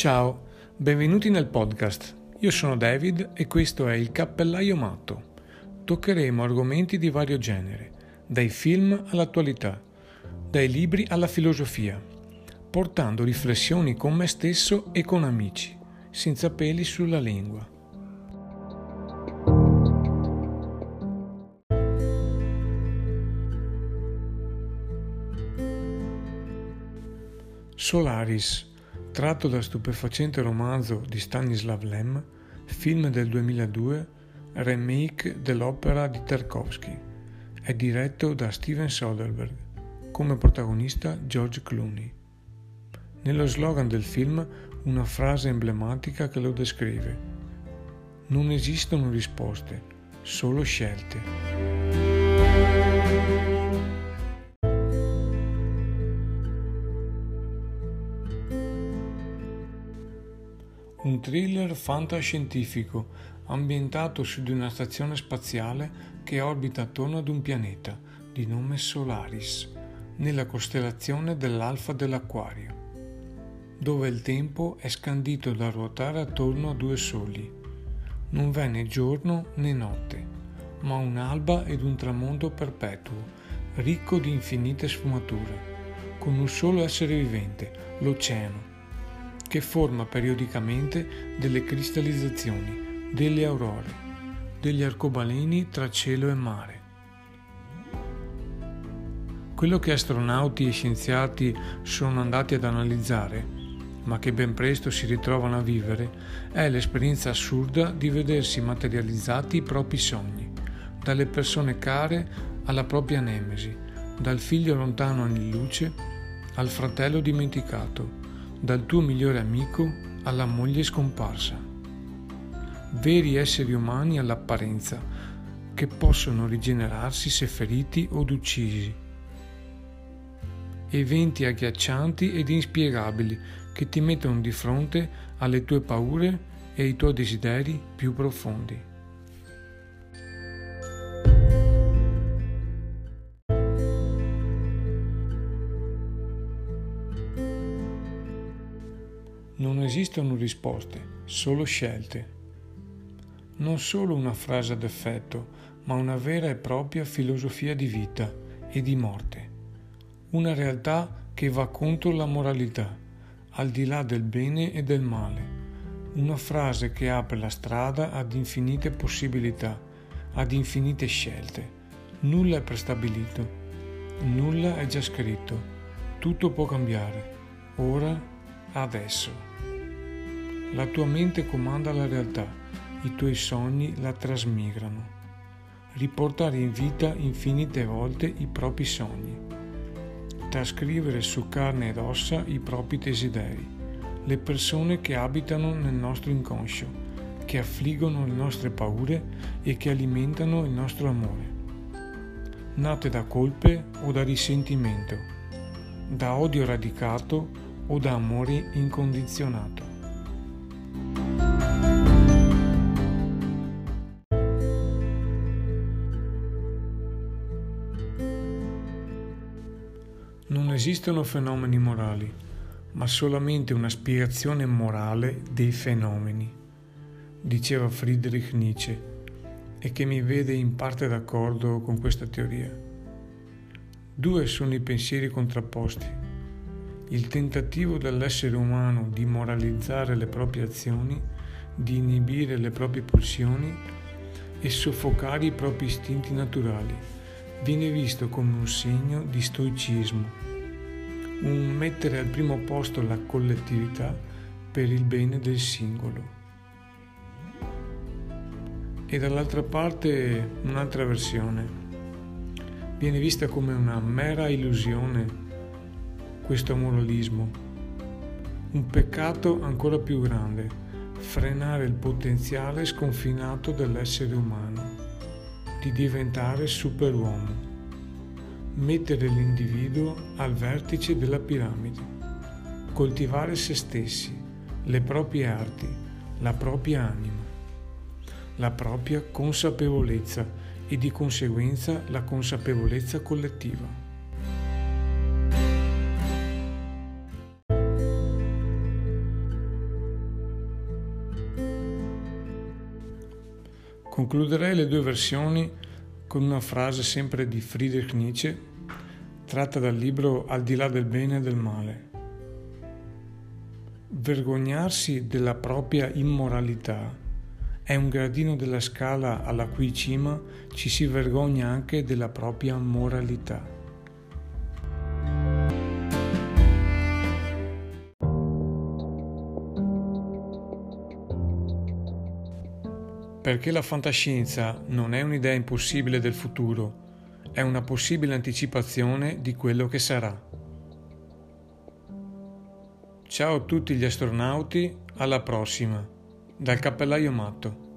Ciao, benvenuti nel podcast. Io sono David e questo è il Cappellaio Matto. Toccheremo argomenti di vario genere, dai film all'attualità, dai libri alla filosofia, portando riflessioni con me stesso e con amici, senza peli sulla lingua. Solaris Tratto dal stupefacente romanzo di Stanislav Lem, film del 2002, remake dell'opera di Tarkovsky. È diretto da Steven Soderbergh, come protagonista George Clooney. Nello slogan del film una frase emblematica che lo descrive. Non esistono risposte, solo scelte. Thriller fantascientifico ambientato su di una stazione spaziale che orbita attorno ad un pianeta di nome Solaris, nella costellazione dell'Alfa dell'Acquario, dove il tempo è scandito da ruotare attorno a due soli. Non v'è né giorno né notte, ma un'alba ed un tramonto perpetuo, ricco di infinite sfumature, con un solo essere vivente, l'oceano, che forma periodicamente delle cristallizzazioni, delle aurore, degli arcobaleni tra cielo e mare. Quello che astronauti e scienziati sono andati ad analizzare, ma che ben presto si ritrovano a vivere, è l'esperienza assurda di vedersi materializzati i propri sogni, dalle persone care alla propria nemesi, dal figlio lontano anni luce al fratello dimenticato, dal tuo migliore amico alla moglie scomparsa. Veri esseri umani all'apparenza che possono rigenerarsi se feriti od uccisi. Eventi agghiaccianti ed inspiegabili che ti mettono di fronte alle tue paure e ai tuoi desideri più profondi. Non esistono risposte, solo scelte. Non solo una frase ad effetto, ma una vera e propria filosofia di vita e di morte. Una realtà che va contro la moralità, al di là del bene e del male. Una frase che apre la strada ad infinite possibilità, ad infinite scelte. Nulla è prestabilito, nulla è già scritto, tutto può cambiare, ora, adesso. La tua mente comanda la realtà, i tuoi sogni la trasmigrano. Riportare in vita infinite volte i propri sogni. Trascrivere su carne ed ossa i propri desideri, le persone che abitano nel nostro inconscio, che affliggono le nostre paure e che alimentano il nostro amore. Nate da colpe o da risentimento, da odio radicato o da amore incondizionato. Non esistono fenomeni morali, ma solamente una spiegazione morale dei fenomeni, diceva Friedrich Nietzsche, e che mi vede in parte d'accordo con questa teoria. Due sono i pensieri contrapposti. Il tentativo dell'essere umano di moralizzare le proprie azioni, di inibire le proprie pulsioni e soffocare i propri istinti naturali viene visto come un segno di stoicismo, un mettere al primo posto la collettività per il bene del singolo. E dall'altra parte un'altra versione. Viene vista come una mera illusione questo moralismo, un peccato ancora più grande, frenare il potenziale sconfinato dell'essere umano di diventare superuomo, mettere l'individuo al vertice della piramide, coltivare se stessi, le proprie arti, la propria anima, la propria consapevolezza e di conseguenza la consapevolezza collettiva. Concluderei le due versioni con una frase sempre di Friedrich Nietzsche, tratta dal libro Al di là del bene e del male. Vergognarsi della propria immoralità è un gradino della scala alla cui cima ci si vergogna anche della propria moralità. Perché la fantascienza non è un'idea impossibile del futuro, è una possibile anticipazione di quello che sarà. Ciao a tutti gli astronauti, alla prossima, dal cappellaio matto.